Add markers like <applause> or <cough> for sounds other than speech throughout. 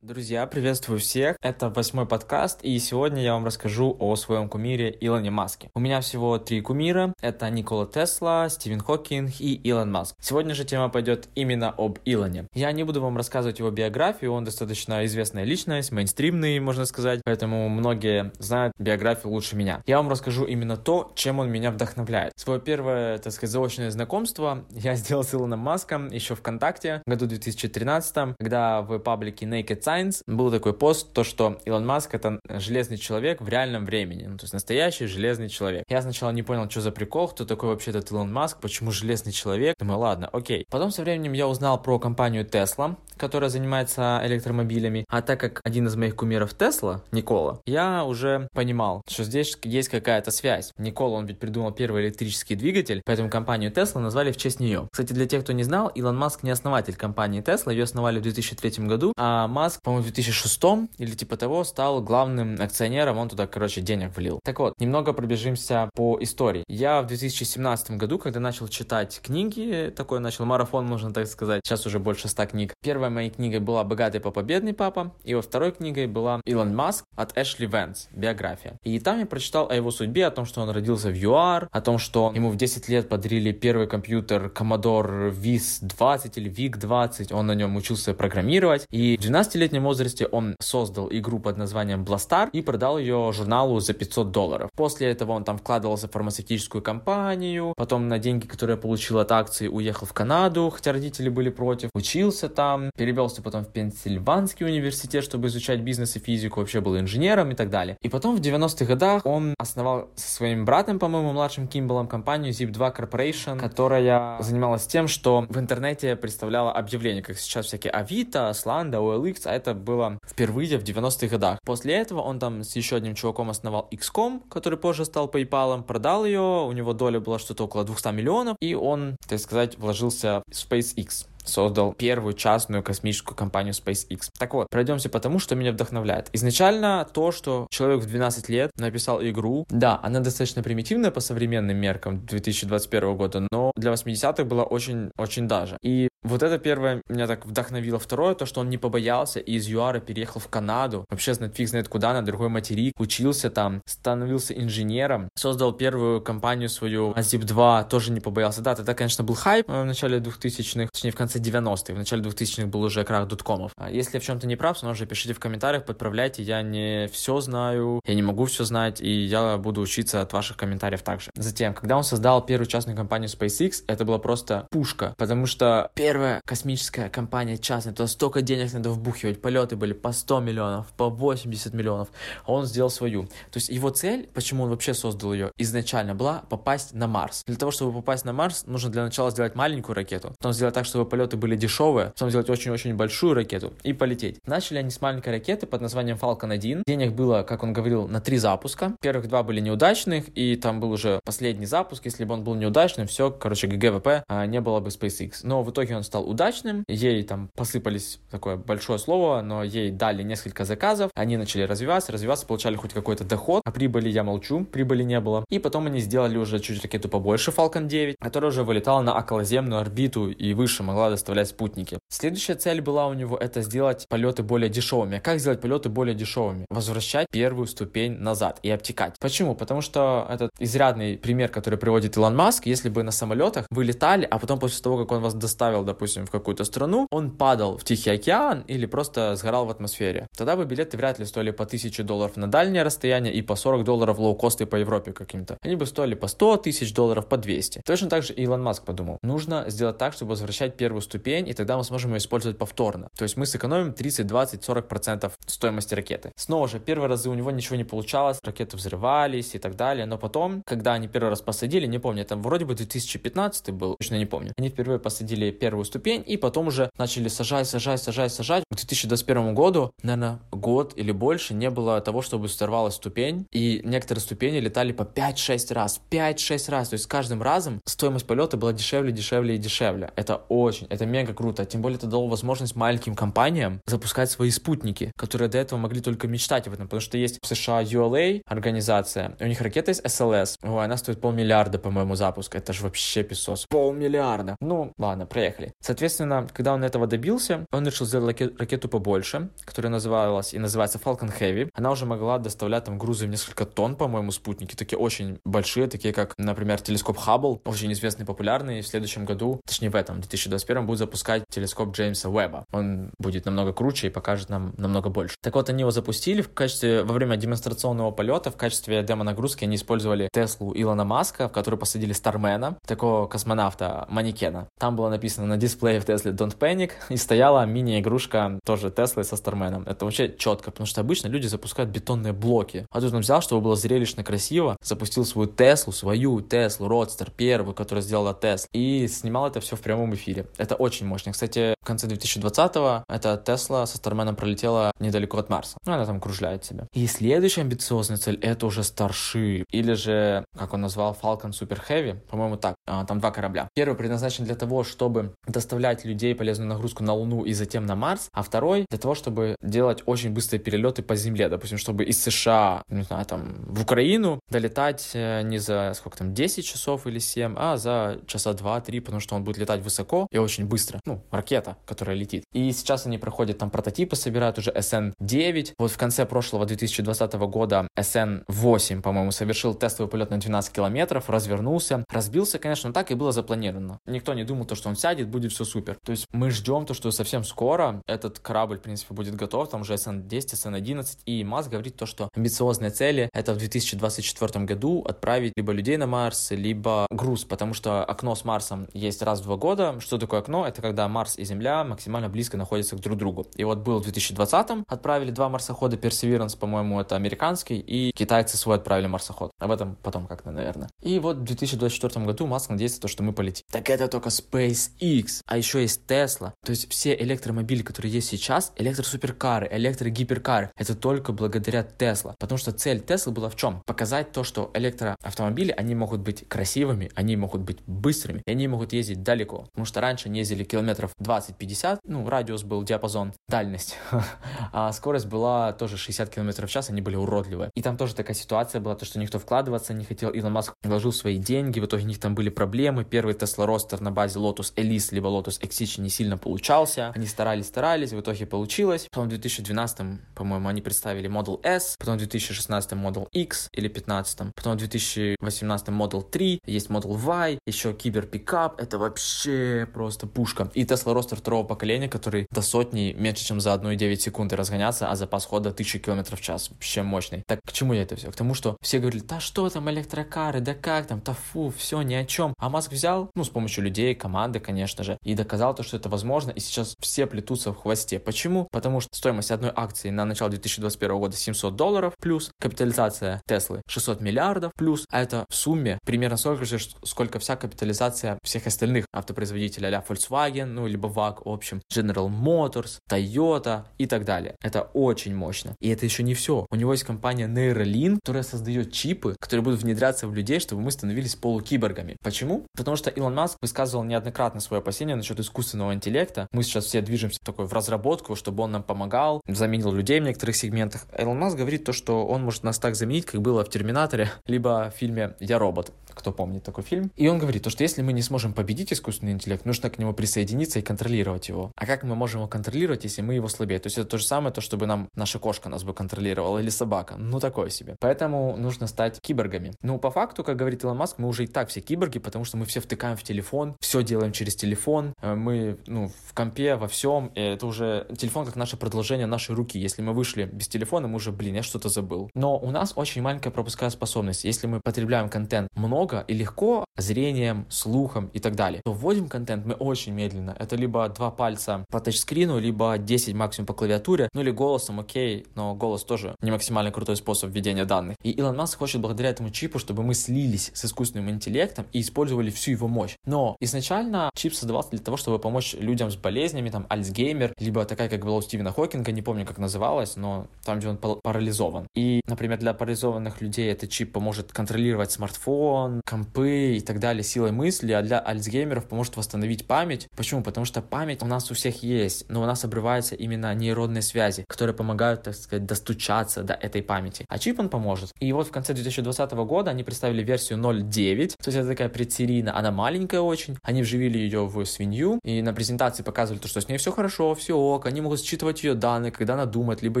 Друзья, приветствую всех. Это восьмой подкаст, и сегодня я вам расскажу о своем кумире Илоне Маске. У меня всего три кумира. Это Никола Тесла, Стивен Хокинг и Илон Маск. Сегодня же тема пойдет именно об Илоне. Я не буду вам рассказывать его биографию, он достаточно известная личность, мейнстримный, можно сказать, поэтому многие знают биографию лучше меня. Я вам расскажу именно то, чем он меня вдохновляет. Свое первое, так сказать, заочное знакомство я сделал с Илоном Маском еще ВКонтакте в году 2013, когда в паблике Naked Science был такой пост, то, что Илон Маск это железный человек в реальном времени, ну, то есть настоящий железный человек. Я сначала не понял, что за прикол, кто такой вообще этот Илон Маск, почему железный человек. Думаю, ладно, окей. Потом со временем я узнал про компанию Tesla, которая занимается электромобилями. А так как один из моих кумиров Тесла, Никола, я уже понимал, что здесь есть какая-то связь. Никола, он ведь придумал первый электрический двигатель, поэтому компанию Tesla назвали в честь нее. Кстати, для тех, кто не знал, Илон Маск не основатель компании Tesla, ее основали в 2003 году, а Маск, по-моему, в 2006 или типа того стал главным акционером, он туда, короче, денег влил. Так вот, немного пробежимся по истории. Я в 2017 году, когда начал читать книги, такой начал марафон, можно так сказать, сейчас уже больше 100 книг. Первая моей книгой была «Богатый папа, бедный папа», и во второй книгой была «Илон Маск» от Эшли Венс, биография. И там я прочитал о его судьбе, о том, что он родился в ЮАР, о том, что ему в 10 лет подарили первый компьютер Commodore VIS-20 или VIC-20, он на нем учился программировать, и в 12-летнем возрасте он создал игру под названием Blastar и продал ее журналу за 500 долларов. После этого он там вкладывался в фармацевтическую компанию, потом на деньги, которые получил от акций, уехал в Канаду, хотя родители были против, учился там, перевелся потом в Пенсильванский университет, чтобы изучать бизнес и физику, вообще был инженером и так далее. И потом в 90-х годах он основал со своим братом, по-моему, младшим Кимбалом, компанию Zip2 Corporation, которая занималась тем, что в интернете представляла объявления, как сейчас всякие Авито, Сланда, OLX, а это было впервые в 90-х годах. После этого он там с еще одним чуваком основал XCOM, который позже стал PayPal, продал ее, у него доля была что-то около 200 миллионов, и он, так сказать, вложился в SpaceX создал первую частную космическую компанию SpaceX. Так вот, пройдемся по тому, что меня вдохновляет. Изначально то, что человек в 12 лет написал игру, да, она достаточно примитивная по современным меркам 2021 года, но для 80-х была очень-очень даже. И вот это первое меня так вдохновило. Второе, то, что он не побоялся и из ЮАРа переехал в Канаду, вообще знает фиг знает куда, на другой материк, учился там, становился инженером, создал первую компанию свою, Zip2, тоже не побоялся. Да, тогда, конечно, был хайп в начале 2000-х, точнее, в конце конце 90-х, в начале 2000-х был уже крах доткомов. А если я в чем-то не прав, то уже пишите в комментариях, подправляйте, я не все знаю, я не могу все знать, и я буду учиться от ваших комментариев также. Затем, когда он создал первую частную компанию SpaceX, это была просто пушка, потому что первая космическая компания частная, то столько денег надо вбухивать, полеты были по 100 миллионов, по 80 миллионов, а он сделал свою. То есть его цель, почему он вообще создал ее изначально, была попасть на Марс. Для того, чтобы попасть на Марс, нужно для начала сделать маленькую ракету, потом сделать так, чтобы полеты были дешевые, потом сделать очень-очень большую ракету и полететь. Начали они с маленькой ракеты под названием Falcon 1. Денег было, как он говорил, на три запуска. Первых два были неудачных, и там был уже последний запуск. Если бы он был неудачным, все, короче, GG WP а, не было бы SpaceX. Но в итоге он стал удачным. Ей там посыпались, такое большое слово, но ей дали несколько заказов. Они начали развиваться, развиваться, получали хоть какой-то доход. А прибыли я молчу, прибыли не было. И потом они сделали уже чуть ракету побольше, Falcon 9, которая уже вылетала на околоземную орбиту и выше могла доставлять спутники. Следующая цель была у него это сделать полеты более дешевыми. А как сделать полеты более дешевыми? Возвращать первую ступень назад и обтекатель. Почему? Потому что этот изрядный пример, который приводит Илон Маск, если бы на самолетах вы летали, а потом после того, как он вас доставил, допустим, в какую-то страну, он падал в Тихий океан или просто сгорал в атмосфере. Тогда бы билеты вряд ли стоили по 1000 долларов на дальнее расстояние и по 40 долларов лоукосты по Европе каким-то. Они бы стоили по 100 тысяч долларов, по 200. Точно так же Илон Маск подумал. Нужно сделать так, чтобы возвращать первую ступень и тогда мы сможем ее использовать повторно. То есть мы сэкономим 30, 20, 40 процентов стоимости ракеты. Снова же, первые разы у него ничего не получалось, ракеты взрывались и так далее, но потом, когда они первый раз посадили, не помню, это вроде бы 2015 был, точно не помню, они впервые посадили первую ступень, и потом уже начали сажать, сажать, сажать, сажать. К 2021 году, наверное, год или больше не было того, чтобы взорвалась ступень, и некоторые ступени летали по 5-6 раз, 5-6 раз, то есть с каждым разом стоимость полета была дешевле, дешевле и дешевле. Это очень, это мега круто. Тем более это дало возможность маленьким компаниям запускать свои спутники, которые до этого могли только мечтать об этом. Потому что есть в США ULA организация, у них ракета есть SLS. Ой, она стоит полмиллиарда, по-моему, запуск. Это же вообще песос. Полмиллиарда. Ну, ладно, проехали. Цели. Соответственно, когда он этого добился, он решил сделать ракету побольше, которая называлась и называется Falcon Heavy. Она уже могла доставлять там грузы в несколько тонн, по-моему, спутники, такие очень большие, такие как, например, телескоп Хаббл, очень известный, популярный. В следующем году, точнее в этом, 2021, будет запускать телескоп Джеймса Уэбба. Он будет намного круче и покажет нам намного больше. Так вот, они его запустили в качестве, во время демонстрационного полета, в качестве демо-нагрузки они использовали Теслу Илона Маска, в которую посадили Стармена, такого космонавта, манекена. Там было написано на дисплее в Тесле Don't Panic, и стояла мини-игрушка тоже Теслы со Старменом. Это вообще четко, потому что обычно люди запускают бетонные блоки. А тут он взял, чтобы было зрелищно красиво, запустил свою Теслу, свою Теслу, Родстер, первую, которую сделала Тесла, и снимал это все в прямом эфире. Это очень мощно. Кстати, в конце 2020-го эта Тесла со Старменом пролетела недалеко от Марса. Ну, она там кружляет себя. И следующая амбициозная цель — это уже Starship. Или же, как он назвал, Falcon Super Heavy. По-моему, так. А, там два корабля. Первый предназначен для того, чтобы доставлять людей полезную нагрузку на Луну и затем на Марс, а второй для того, чтобы делать очень быстрые перелеты по Земле. Допустим, чтобы из США, не знаю, там, в Украину долетать э, не за, сколько там, 10 часов или 7, а за часа 2-3, потому что он будет летать высоко и очень быстро. Ну, ракета, которая летит. И сейчас они проходят там прототипы, собирают уже SN-9. Вот в конце прошлого 2020 года SN-8, по-моему, совершил тестовый полет на 12 километров, развернулся, разбился, конечно, так и было запланировано. Никто не думал, то, что он сядет, будет все супер. То есть мы ждем то, что совсем скоро этот корабль, в принципе, будет готов, там уже SN-10, SN-11, и Маск говорит то, что амбициозные цели — это в 2024 году отправить либо людей на Марс, либо груз, потому что окно с Марсом есть раз в два года. Что такое окно? Это когда Марс и Земля максимально близко находятся друг к другу. И вот был в 2020 отправили два марсохода Perseverance, по-моему, это американский, и китайцы свой отправили марсоход. Об этом потом как-то, наверное. И вот в 2024 году Маск надеется, то, что мы полетим. Так это только SpaceX, а еще есть Tesla. То есть все электромобили, которые есть сейчас, электросуперкары, электрогиперкары, это только благодаря Tesla. Потому что цель Tesla была в чем? Показать то, что электроавтомобили, они могут быть красивыми, они могут быть быстрыми, и они могут ездить далеко. Потому что раньше они ездили километров 20-50, ну, радиус был диапазон, дальность. <laughs> а скорость была тоже 60 км в час, они были уродливые. И там тоже такая ситуация была, то, что никто вкладываться не хотел. Илон Маск вложил свои деньги, в итоге у них там были проблемы. Первый Tesla Roadster на базе Lotus Elise либо Lotus Exige не сильно получался. Они старались, старались, в итоге получилось. Потом в 2012, по-моему, они представили Model S, потом в 2016 Model X или 15, потом в 2018 Model 3, есть Model Y, еще Кибер Пикап, это вообще просто пушка. И Tesla Roadster второго поколения, который до сотни меньше, чем за 1,9 секунды разгоняться, а запас хода 1000 км в час. Вообще мощный. Так к чему я это все? К тому, что все говорили, да что там электрокары, да как там, да фу, все ни о чем. А Маск взял, ну, с помощью людей, команды, конечно же, и доказал то, что это возможно, и сейчас все плетутся в хвосте. Почему? Потому что стоимость одной акции на начало 2021 года 700 долларов плюс, капитализация Теслы 600 миллиардов плюс, а это в сумме примерно столько же, сколько вся капитализация всех остальных автопроизводителей, а Volkswagen, ну, либо VAG, в общем, General Motors, Toyota и так далее. Это очень мощно. И это еще не все. У него есть компания Neuralink, которая создает чипы, которые будут внедряться в людей, чтобы мы становились полукиборгами. Почему? Потому что Илон Маск высказывал неоднократно свое опасение насчет искусственного интеллекта. Мы сейчас все движемся такой в разработку, чтобы он нам помогал, заменил людей в некоторых сегментах. Илон Маск говорит то, что он может нас так заменить, как было в Терминаторе, либо в фильме «Я робот», кто помнит такой фильм. И он говорит то, что если мы не сможем победить искусственный интеллект, нужно к нему присоединиться и контролировать его. А как мы можем его контролировать, если мы его слабее? То есть это то же самое, то, чтобы нам наша кошка нас бы контролировала или собака. Ну, такое себе. Поэтому нужно стать киборгами. Ну, по факту, как говорит Илон Маск, мы уже и так все киборги, потому что мы все втыкаем в телефон, все делаем через телефон, э, мы, ну, в компе, во всем. И это уже телефон как наше продолжение нашей руки. Если мы вышли без телефона, мы уже, блин, я что-то забыл. Но у нас очень маленькая пропускная способность. Если мы потребляем контент много и легко, зрением, слухом и так далее, то вводим контент мы очень медленно. Это либо два пальца по тачскрину, либо 10 максимум по клавиатуре, ну или голосом, окей, но голос тоже не максимально крутой способ введения данных. И Илон Маск хочет благодаря этому чипу, чтобы мы слились с искусственным интеллектом и использовали всю его мощь. Но изначально чип создавался для того, чтобы помочь людям с болезнями, там, Альцгеймер, либо такая, как была у Стивена Хокинга, не помню, как называлась, но там, где он парализован. И, например, для парализованных людей этот чип поможет контролировать смартфон, компы и так далее силой мысли, а для альцгеймеров поможет восстановить память. Почему? Потому что память у нас у всех есть, но у нас обрываются именно нейронные связи, которые помогают, так сказать, достучаться до этой памяти. А чип он поможет. И вот в конце 2020 года они представили версию 0.9, то есть это такая предсерийная, она маленькая очень, они вживили ее в свинью, и на презентации показывали то, что с ней все хорошо, все ок, они могут считывать ее данные, когда она думает, либо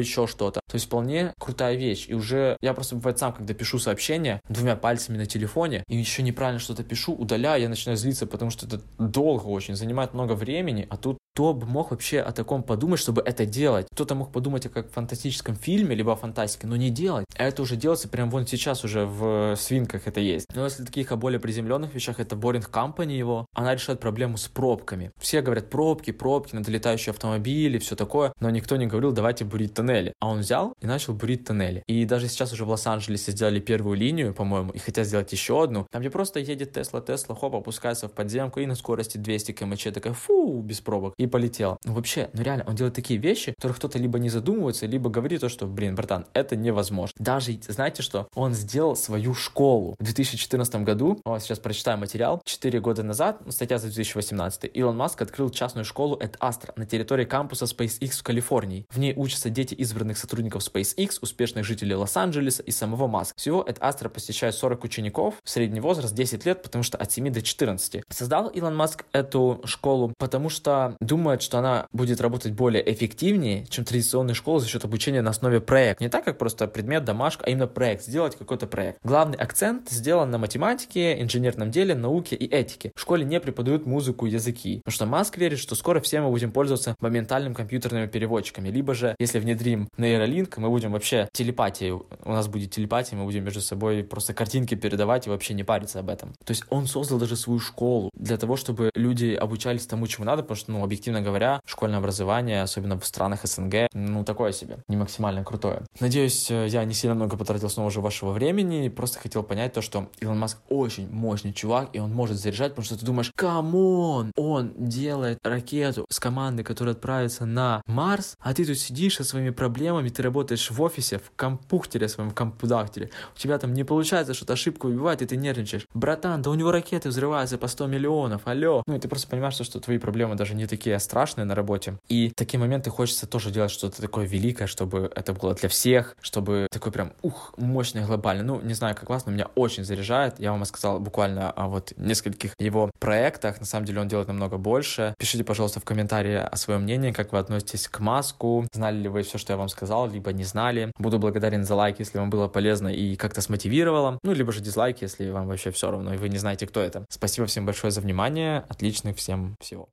еще что-то. То есть вполне крутая вещь. И уже я просто бывает сам, когда пишу сообщение двумя пальцами на телефоне, и еще неправильно что-то пишу, удаляю, я начинаю злиться, потому что это долго очень, занимает много времени, а тут кто бы мог вообще о таком подумать, чтобы это делать? Кто-то мог подумать о как фантастическом фильме, либо о фантастике, но не делать. А это уже делается прямо вон сейчас уже в свинках это есть. Но если таких о более приземленных вещах, это Boring Company его, она решает проблему с пробками. Все говорят пробки, пробки, надолетающие автомобили, все такое, но никто не говорил, давайте бурить тоннели. А он взял и начал бурить тоннели. И даже сейчас уже в Лос-Анджелесе сделали первую линию, по-моему, и хотят сделать еще одну. Там, где просто едет Тесла, Тесла, хоп, опускается в подземку и на скорости 200 км такая, фу, без пробок. И полетела. Ну вообще, ну реально, он делает такие вещи, которых кто-то либо не задумывается, либо говорит то, что, блин, братан, это невозможно. Даже, знаете что, он сделал свою школу в 2014 году, о, сейчас прочитаю материал, 4 года назад, ну, статья за 2018, Илон Маск открыл частную школу at Astra на территории кампуса SpaceX в Калифорнии. В ней учатся дети избранных сотрудников SpaceX, успешных жителей Лос-Анджелеса и самого Маска. Всего at Astra посещает 40 учеников, средний возраст 10 лет, потому что от 7 до 14. Создал Илон Маск эту школу, потому что думал, думает, что она будет работать более эффективнее, чем традиционная школа за счет обучения на основе проекта. Не так, как просто предмет, домашка, а именно проект, сделать какой-то проект. Главный акцент сделан на математике, инженерном деле, науке и этике. В школе не преподают музыку, языки, потому что Маск верит, что скоро все мы будем пользоваться моментальными компьютерными переводчиками, либо же, если внедрим Neuralink, мы будем вообще телепатией, у нас будет телепатия, мы будем между собой просто картинки передавать и вообще не париться об этом. То есть он создал даже свою школу для того, чтобы люди обучались тому, чему надо, потому что, ну, объективно объективно говоря, школьное образование, особенно в странах СНГ, ну, такое себе, не максимально крутое. Надеюсь, э, я не сильно много потратил снова уже вашего времени, просто хотел понять то, что Илон Маск очень мощный чувак, и он может заряжать, потому что ты думаешь, come on, он делает ракету с командой, которая отправится на Марс, а ты тут сидишь со своими проблемами, ты работаешь в офисе, в компьютере своем компудактере, у тебя там не получается, что-то ошибку убивает, и ты нервничаешь. Братан, да у него ракеты взрываются по 100 миллионов, алло. Ну и ты просто понимаешь, что твои проблемы даже не такие страшные на работе. И такие моменты хочется тоже делать что-то такое великое, чтобы это было для всех, чтобы такой прям, ух, мощный, глобальный. Ну, не знаю, как вас, но меня очень заряжает. Я вам сказал буквально о вот нескольких его проектах. На самом деле он делает намного больше. Пишите, пожалуйста, в комментарии о своем мнении, как вы относитесь к Маску. Знали ли вы все, что я вам сказал, либо не знали. Буду благодарен за лайк, если вам было полезно и как-то смотивировало. Ну, либо же дизлайк, если вам вообще все равно, и вы не знаете, кто это. Спасибо всем большое за внимание. Отличных всем всего.